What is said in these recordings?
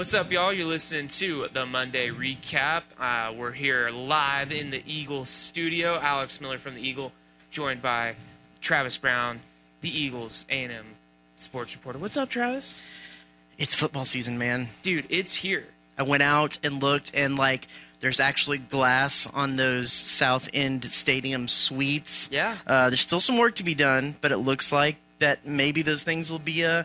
What's up, y'all? You're listening to the Monday Recap. Uh, we're here live in the Eagle studio. Alex Miller from the Eagle, joined by Travis Brown, the Eagles A&M sports reporter. What's up, Travis? It's football season, man. Dude, it's here. I went out and looked, and like, there's actually glass on those South End Stadium suites. Yeah. Uh, there's still some work to be done, but it looks like that maybe those things will be uh,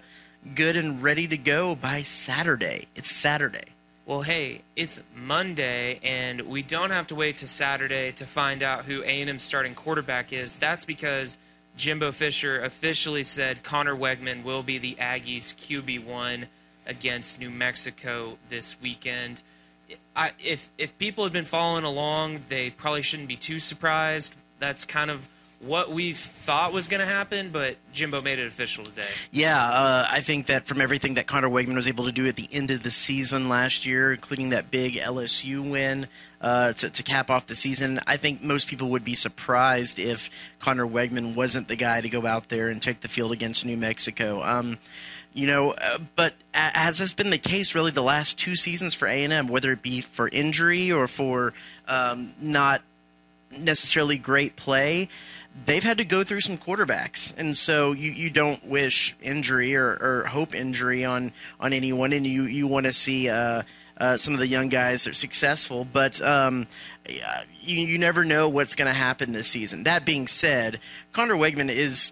good and ready to go by Saturday. It's Saturday. Well, hey, it's Monday, and we don't have to wait to Saturday to find out who A&M's starting quarterback is. That's because Jimbo Fisher officially said Conner Weigman will be the Aggies QB1 against New Mexico this weekend. I, if if people had been following along, they probably shouldn't be too surprised. That's kind of what we thought was going to happen, but Jimbo made it official today. Yeah, uh, I think that from everything that Conner Weigman was able to do at the end of the season last year, including that big LSU win uh, to, to, cap off the season, I think most people would be surprised if Conner Weigman wasn't the guy to go out there and take the field against New Mexico. Um, you know, uh, but as has been the case really the last two seasons for A&M, whether it be for injury or for um, not necessarily great play, they've had to go through some quarterbacks, and so you, you don't wish injury or, or hope injury on on anyone, and you you want to see. Uh, uh, some of the young guys are successful, but um, you, you never know what's going to happen this season. That being said, Conner Weigman is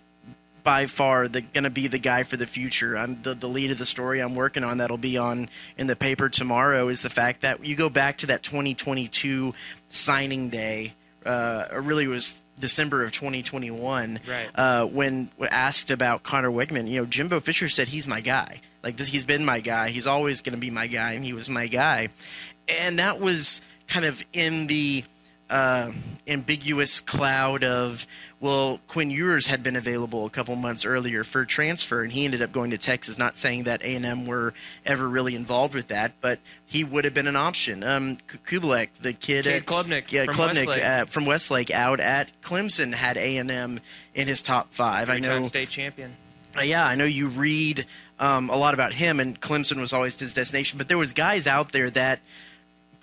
by far the going to be the guy for the future. I'm the, the lead of the story I'm working on that'll be on in the paper tomorrow is the fact that you go back to that 2022 signing day. Uh, really was December of 2021 right. uh, when asked about Conner Weigman. You know, Jimbo Fisher said he's my guy. Like this, he's been my guy. He's always going to be my guy, and he was my guy. And that was kind of in the uh, ambiguous cloud of well, Quinn Ewers had been available a couple months earlier for transfer, and he ended up going to Texas. Not saying that A and M were ever really involved with that, but he would have been an option. Um, Kublek, the kid at Klubnik, yeah, from Klubnik Westlake. Uh, from Westlake, out at Clemson, had A and M in his top five. I Three-time know state champion. uh, yeah, I know you read um, a lot about him, and Clemson was always his destination. But there was guys out there that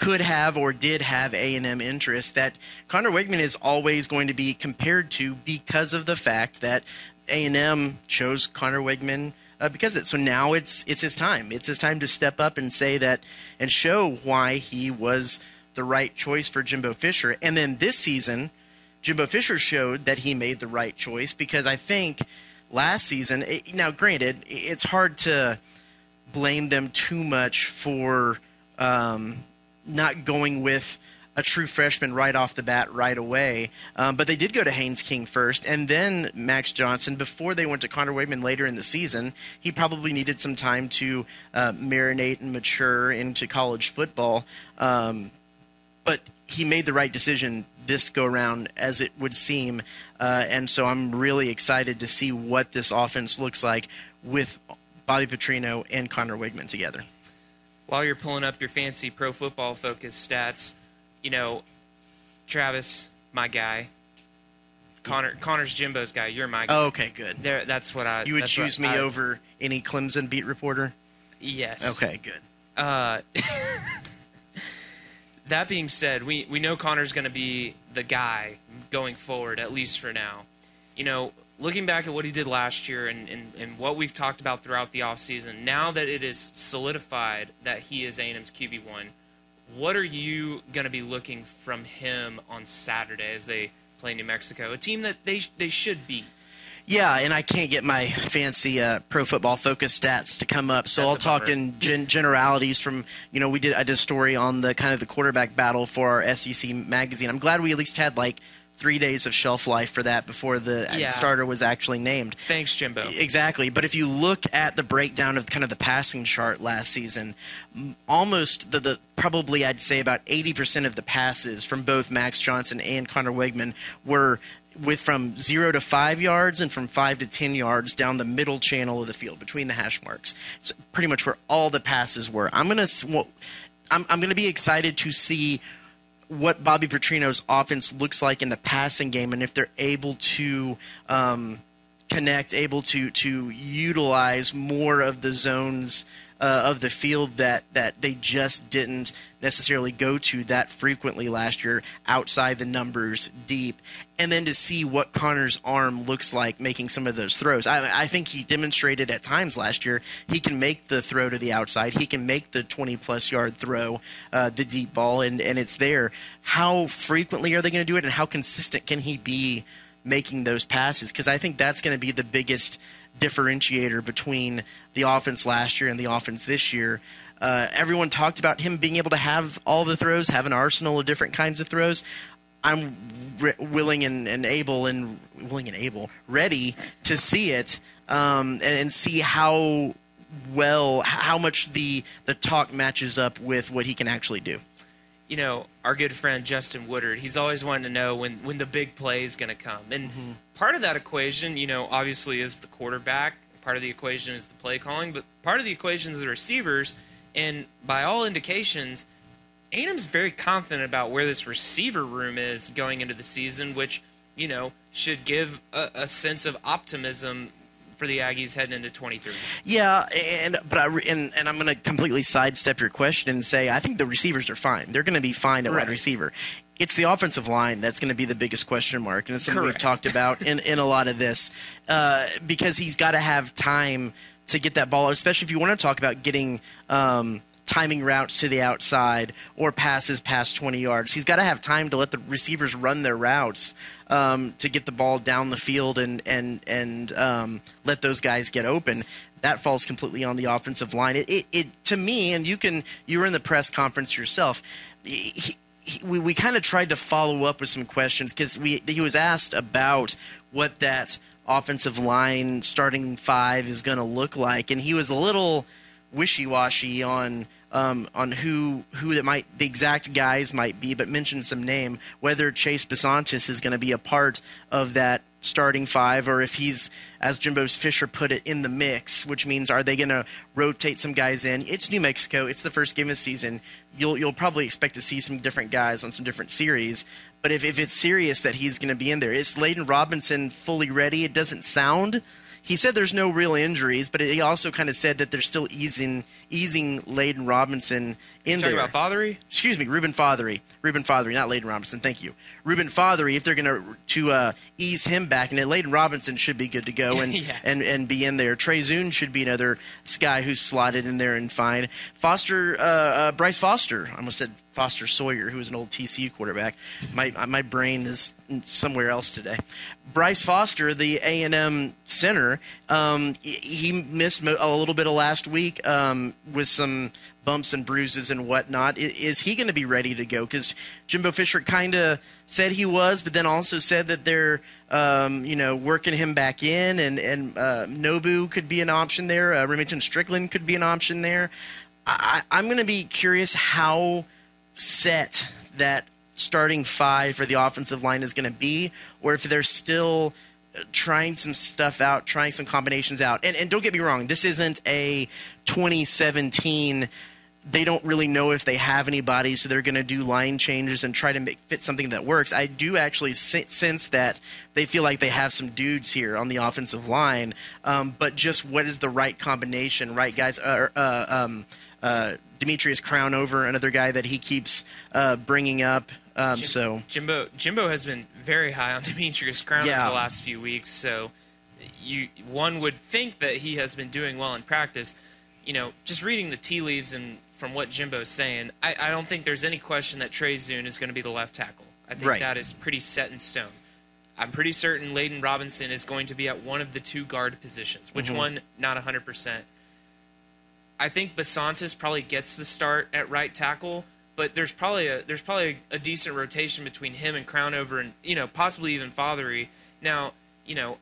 could have or did have A and M interest that Conner Weigman is always going to be compared to because of the fact that A and M chose Conner Weigman. Uh, because of it. So now it's it's his time. It's his time to step up and say that and show why he was the right choice for Jimbo Fisher. And then this season, Jimbo Fisher showed that he made the right choice because I think last season. It, now, granted, it's hard to blame them too much for um, not going with a true freshman right off the bat right away. Um, but they did go to Haynes King first, and then Max Johnson before they went to Conner Weigman later in the season. He probably needed some time to uh, marinate and mature into college football. Um, but he made the right decision this go around, as it would seem. Uh, and so I'm really excited to see what this offense looks like with Bobby Petrino and Conner Weigman together. While you're pulling up your fancy pro football focus stats, you know, Travis, my guy. Conner, Conner's Jimbo's guy. You're my guy. Oh, okay, good. There, that's what I. You would choose me I- over any Clemson beat reporter? Yes. Okay, good. Uh, that being said, we, we know Conner's going to be the guy going forward, at least for now. You know, looking back at what he did last year and, and, and what we've talked about throughout the offseason, now that it is solidified that he is A&M's QB1, what are you going to be looking from him on Saturday as they play New Mexico, a team that they, they should beat? Yeah, and I can't get my fancy uh, pro football focus stats to come up, so That's I'll talk in gen- generalities. From you know, we did I did a story on the kind of the quarterback battle for our SEC magazine. I'm glad we at least had like three days of shelf life for that before the Yeah. starter was actually named. Thanks, Jimbo. Exactly, but if you look at the breakdown of kind of the passing chart last season, almost the, the probably I'd say about eighty percent of the passes from both Max Johnson and Conner Weigman were with from zero to five yards and from five to ten yards down the middle channel of the field between the hash marks. It's pretty much where all the passes were. I'm gonna well, I'm, I'm gonna be excited to see what Bobby Petrino's offense looks like in the passing game, and if they're able to um, connect, able to to utilize more of the zones uh, of the field that that they just didn't necessarily go to that frequently last year outside the numbers deep. And then to see what Conner's arm looks like making some of those throws. I, I think he demonstrated at times last year he can make the throw to the outside. He can make the 20 plus yard throw uh, the deep ball and and it's there. How frequently are they going to do it and how consistent can he be making those passes? Because I think that's going to be the biggest differentiator between the offense last year and the offense this year. Uh, everyone talked about him being able to have all the throws, have an arsenal of different kinds of throws. I'm re- willing and, and, able and willing and able, ready to see it um, and, and see how well, how much the the talk matches up with what he can actually do you know, our good friend Justin Woodard, he's always wanted to know when, when the big play is going to come. And mm-hmm. part of that equation, you know, obviously is the quarterback. Part of the equation is the play calling, but part of the equation is the receivers. And by all indications, A&M's very confident about where this receiver room is going into the season, which, you know, should give a, a sense of optimism for the Aggies heading into 23. Yeah, and but I and, and I'm going to completely sidestep your question and say I think the receivers are fine. They're going to be fine at right. wide receiver. It's the offensive line that's going to be the biggest question mark, and it's something Correct. we've talked about in, in a lot of this uh, because he's got to have time to get that ball, especially if you want to talk about getting. Um, timing routes to the outside or passes past 20 yards. He's got to have time to let the receivers run their routes um, to get the ball down the field and and and um, let those guys get open. That falls completely on the offensive line. It, it, it to me, and you can you were in the press conference yourself. He, he, we we kind of tried to follow up with some questions because we he was asked about what that offensive line starting five is going to look like, and he was a little wishy washy on um, on who who that might the exact guys might be, but mention some name. Whether Chase Bisontis is going to be a part of that starting five, or if he's, as Jimbo Fisher put it, in the mix, which means are they going to rotate some guys in? It's New Mexico. It's the first game of the season. You'll you'll probably expect to see some different guys on some different series. But if, if it's serious that he's going to be in there, is Layden Robinson fully ready? It doesn't sound he said there's no real injuries, but he also kind of said that they're still easing easing Layden Robinson in You're there. Talking about Fatheree? Excuse me, Reuben Fatheree. Reuben Fatheree, not Layden Robinson. Thank you, Reuben Fatheree. If they're going to to uh, ease him back, and then Layden Robinson should be good to go and yeah. and and be in there. Trey Zuhn should be another guy who's slotted in there and fine. Foster, uh, uh, Bryce Foster. I almost said Foster Sawyer, who was an old TCU quarterback. My my brain is somewhere else today. Bryce Foster, the A and M center, um, he missed a little bit of last week um, with some bumps and bruises and whatnot. Is he going to be ready to go? Because Jimbo Fisher kind of said he was, but then also said that they're um, you know working him back in, and and uh, Nobu could be an option there. Uh, Remington Strickland could be an option there. I, I'm going to be curious how set that starting five for the offensive line is going to be, or if they're still trying some stuff out, trying some combinations out. And, and don't get me wrong, this isn't a 2017. They don't really know if they have anybody, so they're going to do line changes and try to make, fit something that works. I do actually sense that they feel like they have some dudes here on the offensive line, um, but just what is the right combination, right guys? Uh, uh, um, uh, Demetrius Crownover, another guy that he keeps uh, bringing up. Um, Jim, so Jimbo Jimbo has been very high on Demetrius Crown yeah. the last few weeks. So you one would think that he has been doing well in practice. You know, just reading the tea leaves and from what Jimbo's saying, I, I don't think there's any question that Trey Zuhn is going to be the left tackle. I think right. that is pretty set in stone. I'm pretty certain Layden Robinson is going to be at one of the two guard positions. Which mm-hmm. one? Not 100 percent. I think Bisontis probably gets the start at right tackle, but there's probably a there's probably a, a decent rotation between him and Crownover and you know possibly even Fatheree. Now you know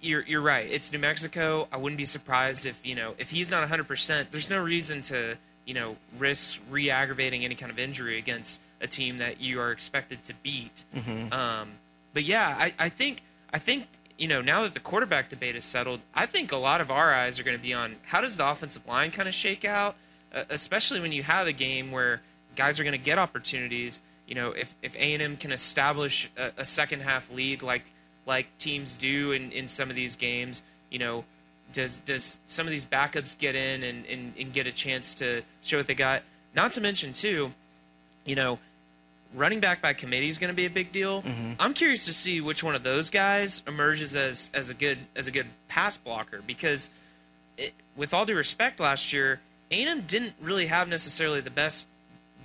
you're you're right. It's New Mexico. I wouldn't be surprised if you know if he's not 100. percent There's no reason to you know risk re-aggravating any kind of injury against a team that you are expected to beat. Mm-hmm. Um, but yeah, I, I think I think you know, now that the quarterback debate is settled, I think a lot of our eyes are going to be on how does the offensive line kind of shake out, uh, especially when you have a game where guys are going to get opportunities. You know, if if A and M can establish a, a, second half lead like like teams do in in some of these games, you know, does does some of these backups get in and, and, and get a chance to show what they got? Not to mention too, you know, running back by committee is going to be a big deal. Mm-hmm. I'm curious to see which one of those guys emerges as as a good as a good pass blocker because, it, with all due respect, last year A&M didn't really have necessarily the best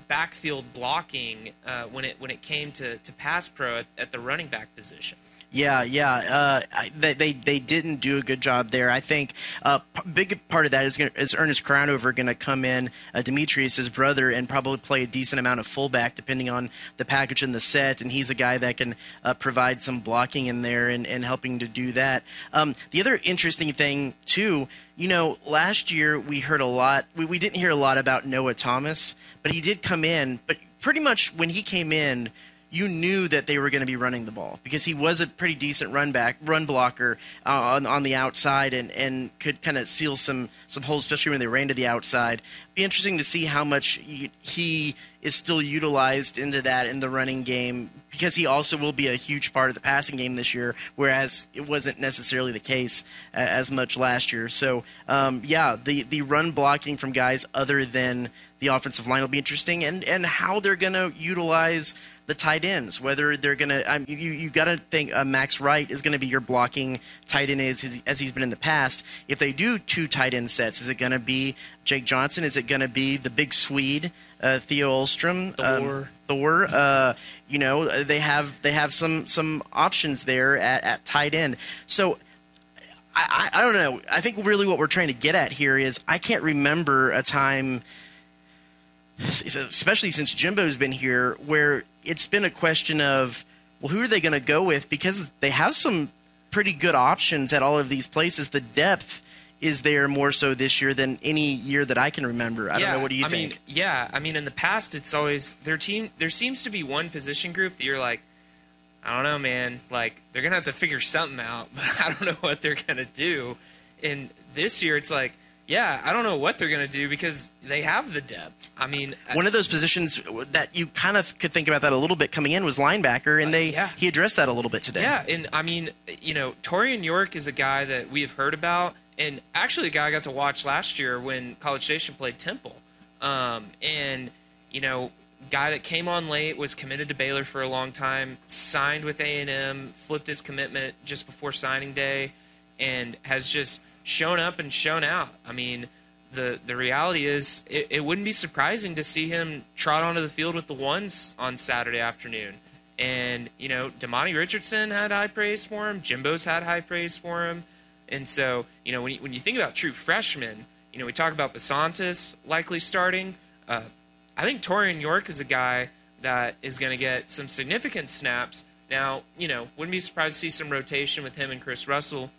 backfield blocking uh, when it when it came to, to pass pro at, at the running back position. Yeah, yeah. Uh, they, they they didn't do a good job there. I think a p- big part of that is gonna, is Ernest Crownover going to come in, uh, Demetrius, his brother, and probably play a decent amount of fullback depending on the package and the set. And he's a guy that can uh, provide some blocking in there and, and helping to do that. Um, the other interesting thing too, you know, last year we heard a lot. We, we didn't hear a lot about Noah Thomas, but he did come in. But pretty much when he came in you knew that they were going to be running the ball because he was a pretty decent run back, run blocker uh, on on the outside, and, and could kind of seal some some holes, especially when they ran to the outside. Be interesting to see how much he- is still utilized into that in the running game because he also will be a huge part of the passing game this year, whereas it wasn't necessarily the case uh, as much last year. So um, yeah, the the run blocking from guys other than the offensive line will be interesting, and and how they're going to utilize the tight ends. Whether they're going to, um, you you got to think uh, Max Wright is going to be your blocking tight end as as he's been in the past. If they do two tight end sets, is it going to be Jake Johnson? Is it going to be the big Swede uh, Theo Ohrstrom? Thor. Thor. Uh, you know they have they have some some options there at, at tight end. So. I, I I don't know. I think really what we're trying to get at here is I can't remember a time especially since Jimbo's been here, where it's been a question of, well, who are they going to go with? Because they have some pretty good options at all of these places. The depth is there more so this year than any year that I can remember. I don't know. What do you I think? Mean, yeah, I mean, in the past, it's always their team. There seems to be one position group that you're like, I don't know, man. Like they're gonna have to figure something out, but I don't know what they're gonna do. And this year, it's like, yeah, I don't know what they're gonna do because they have the depth. I mean, One of those positions that you kind of could think about that a little bit coming in was linebacker, and they Uh, yeah. he addressed that a little bit today. Yeah, and I mean, you know, Taurean York is a guy that we have heard about, and actually a guy I got to watch last year when College Station played Temple. Um, and you know, guy that came on late was committed to Baylor for a long time, signed with A and M, flipped his commitment just before signing day, and has just shown up and shown out. I mean. The, the reality is, it, it wouldn't be surprising to see him trot onto the field with the ones on Saturday afternoon. And, you know, Demani Richardson had high praise for him. Jimbo's had high praise for him. And so, you know, when you, when you think about true freshmen, you know, we talk about Bisontis likely starting. Uh, I think Taurean York is a guy that is going to get some significant snaps. Now, you know, wouldn't be surprised to see some rotation with him and Chris Russell.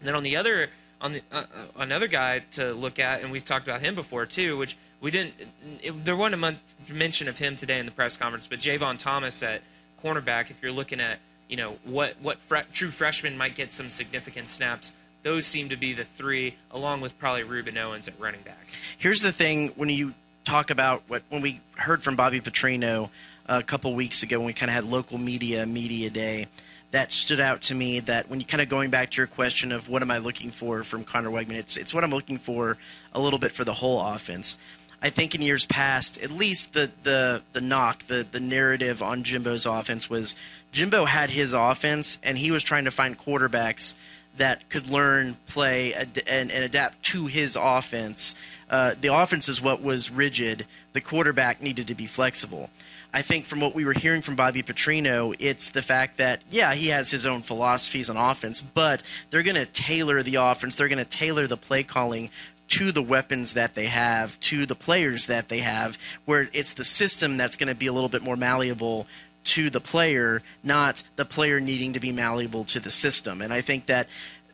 And then on the other, on the uh, uh, another guy to look at, and we've talked about him before too, which we didn't. It, there wasn't a mention of him today in the press conference, but Javon Thomas at cornerback. If you're looking at, you know, what what fre- true freshmen might get some significant snaps, those seem to be the three, along with probably Rueben Owens at running back. Here's the thing: when you talk about what when we heard from Bobby Petrino a couple weeks ago, when we kind of had local media media day, that stood out to me. That when you kind of going back to your question of what am I looking for from Conner Weigman, it's it's what I'm looking for a little bit for the whole offense. I think in years past, at least the the the knock, the the narrative on Jimbo's offense was Jimbo had his offense, and he was trying to find quarterbacks that could learn, play, ad- and, and adapt to his offense. Uh, the offense is what was rigid. The quarterback needed to be flexible. I think from what we were hearing from Bobby Petrino, it's the fact that, yeah, he has his own philosophies on offense, but they're going to tailor the offense. They're going to tailor the play calling to the weapons that they have, to the players that they have, where it's the system that's going to be a little bit more malleable to the player, not the player needing to be malleable to the system. And I think that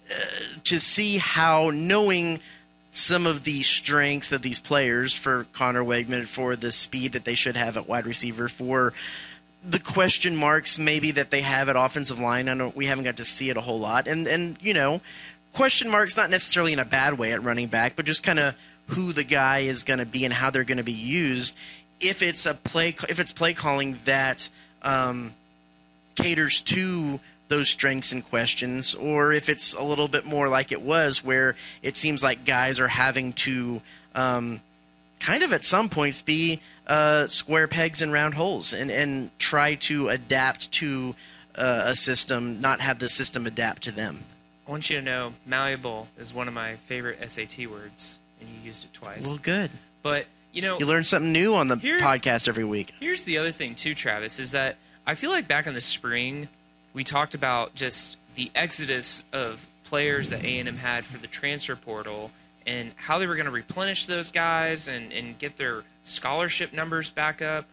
uh, to see how knowing some of the strength of these players for Conner Weigman, for the speed that they should have at wide receiver, for the question marks maybe that they have at offensive line. I know we haven't got to see it a whole lot, and and you know, question marks not necessarily in a bad way at running back, but just kind of who the guy is going to be and how they're going to be used. If it's a play, if it's play calling that um, caters to those strengths and questions, or if it's a little bit more like it was, where it seems like guys are having to um, kind of at some points be uh, square pegs and round holes and, and try to adapt to uh, a system, not have the system adapt to them. I want you to know malleable is one of my favorite SAT words, and you used it twice. Well, good. but you know, You learn something new on the Here- podcast every week. Here's the other thing too, Travis, is that I feel like back in the spring we talked about just the exodus of players that A and M had for the transfer portal and how they were going to replenish those guys and, and get their scholarship numbers back up.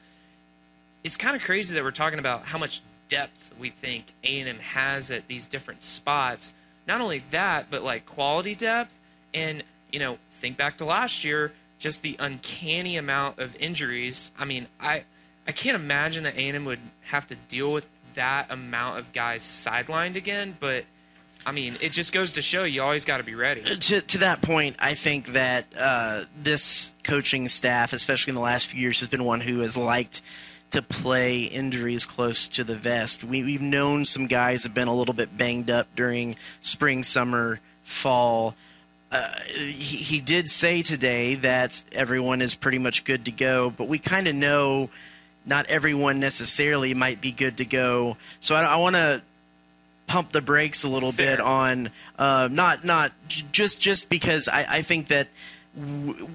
It's kind of crazy that we're talking about how much depth we think A and M has at these different spots. Not only that, but like quality depth and you know think back to last year just the uncanny amount of injuries i mean i i can't imagine that a&m would have to deal with that amount of guys sidelined again but i mean it just goes to show you always got to be ready to, to that point, I think that uh, this coaching staff, especially in the last few years, has been one who has liked to play injuries close to the vest. We, we've known some guys have been a little bit banged up during spring, summer, fall. Uh, he, he did say today that everyone is pretty much good to go, but we kind of know not everyone necessarily might be good to go. So I, I want to pump the brakes a little Fair. bit on uh, not not j- just just because I, I think that w-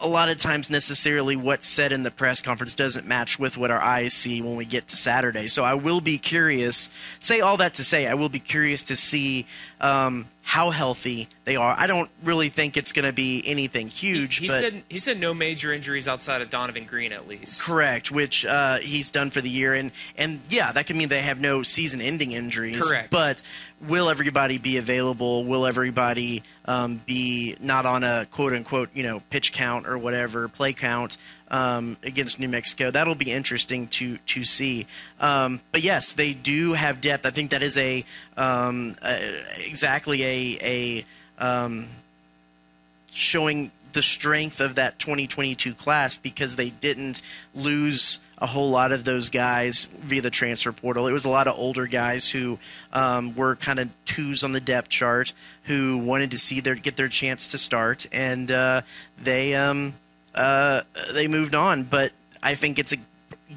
a lot of times necessarily what's said in the press conference doesn't match with what our eyes see when we get to Saturday. So I will be curious. Say all that to say, I will be curious to see um, how healthy they are. I don't really think it's going to be anything huge. he but said he said no major injuries outside of donovan green at least Correct, which uh, he's done for the year, and and yeah, that could mean they have no season-ending injuries. Correct. But will everybody be available? Will everybody um, be not on a quote-unquote you know pitch count or whatever play count um, against New Mexico? That'll be interesting to to see. Um, but yes, they do have depth. I think that is a um, uh, exactly a a um, showing the strength of that 2022 class because they didn't lose a whole lot of those guys via the transfer portal. It was a lot of older guys who um, were kind of twos on the depth chart who wanted to see their get their chance to start, and uh, they um, uh, they moved on. But I think it's a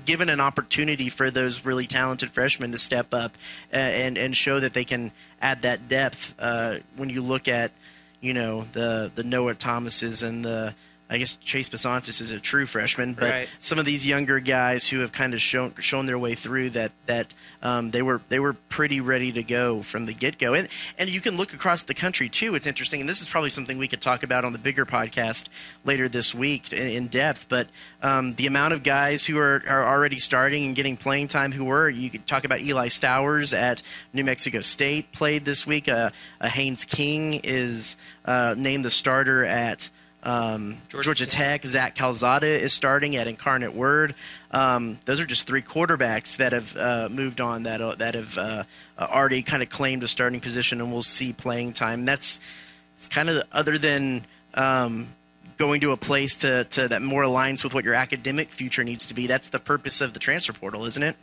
given an opportunity for those really talented freshmen to step up uh, and and show that they can add that depth. Uh, when you look at you know the the Noah Thomases and the I guess Chase Bisontis is a true freshman, but Right. some of these younger guys who have kind of shown shown their way through that that um, they were they were pretty ready to go from the get go, and and you can look across the country too. It's interesting, and this is probably something we could talk about on the bigger podcast later this week in, in depth. But um, the amount of guys who are are already starting and getting playing time, who were you could talk about Eli Stowers at New Mexico State played this week. Uh, uh, Haynes King is uh, named the starter at um, Georgia Georgia, Tech. Zach Calzada is starting at Incarnate Word. Um, those are just three quarterbacks that have uh, moved on that uh, that have uh, uh, already kind of claimed a starting position, and we'll see playing time. That's it's kind of other than um, going to a place to, to that more aligns with what your academic future needs to be. That's the purpose of the transfer portal, isn't it?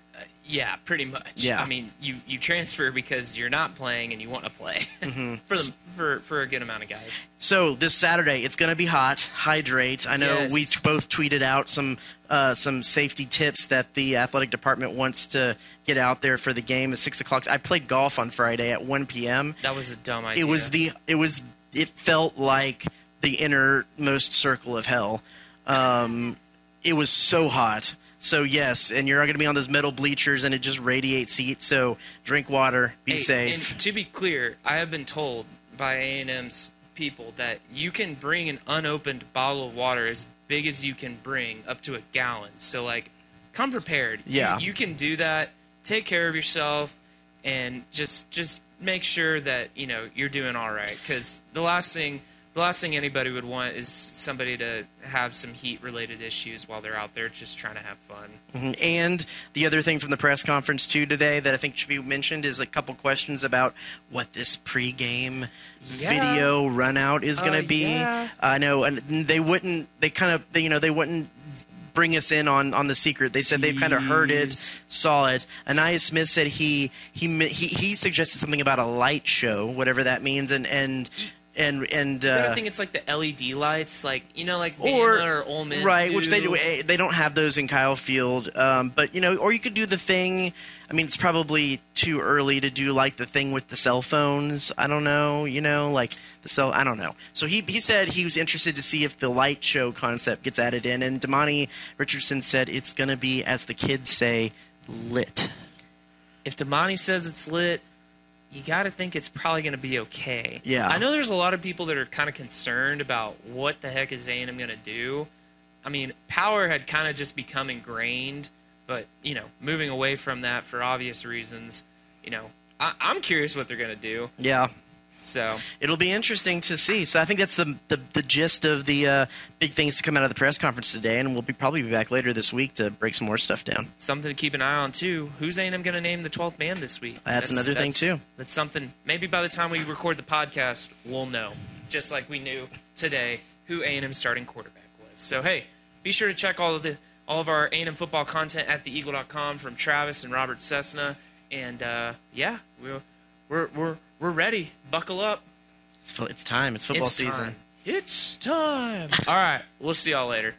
Yeah, pretty much. Yeah. I mean, you, you transfer because you're not playing and you want to play Mm-hmm. for the for for a good amount of guys. So this Saturday, it's going to be hot. Hydrate. I know Yes. we t- both tweeted out some uh, some safety tips that the athletic department wants to get out there for the game at six o'clock. I played golf on Friday at one p.m. That was a dumb idea. It was the it was it felt like the innermost circle of hell. Um, it was so hot. So yes, and you're going to be on those metal bleachers, and it just radiates heat. So drink water, be Hey, safe. And to be clear, I have been told by A and M's people that you can bring an unopened bottle of water as big as you can bring, up to a gallon. So like, come prepared. You- Yeah. you, can do that. Take care of yourself, and just just make sure that you know you're doing all right. Because the last thing. The last thing anybody would want is somebody to have some heat related issues while they're out there just trying to have fun. Mhm. And the other thing from the press conference too today that I think should be mentioned is a couple questions about what this pregame Yeah. video run out is going to Uh, be. yeah. I know, and they wouldn't. They kind of, they, you know, they wouldn't bring us in on, on the secret. They said they've kind of heard it, saw it. Ainias Smith said he he he he suggested something about a light show, whatever that means, and and and and. I Uh, think it's like the LED lights, like you know, like or Bama or Ole Miss, right, which they do. do. eh, They don't have those in Kyle Field, um, but you know, or you could do the thing. I mean, it's probably too early to do like the thing with the cell phones. I don't know, you know, like the cell. I don't know. So he he said he was interested to see if the light show concept gets added in, and Demani Richardson said it's going to be, as the kids say, lit. If Demani says it's lit, you got to think it's probably going to be okay. Yeah. I know there's a lot of people that are kind of concerned about what the heck is A&M going to do. I mean, power had kind of just become ingrained, but you know, moving away from that for obvious reasons, you know, I, I'm curious what they're going to do. Yeah. So It'll be interesting to see. So I think that's the the, the gist of the uh, big things to come out of the press conference today, and we'll be probably be back later this week to break some more stuff down. something to keep an eye on too. Who's A&M going to name the 12th man this week? That's another thing, too. That's something. Maybe by the time we record the podcast, we'll know, just like we knew today who A&M starting quarterback was. So hey, be sure to check all of the all of our A&M football content at theeagle.com from Travis and Robert Cessna. And uh, yeah, we're we're we're we're ready. Buckle up. It's, fo- it's time. It's football it's season. Time. It's time. all right, we'll see y'all later.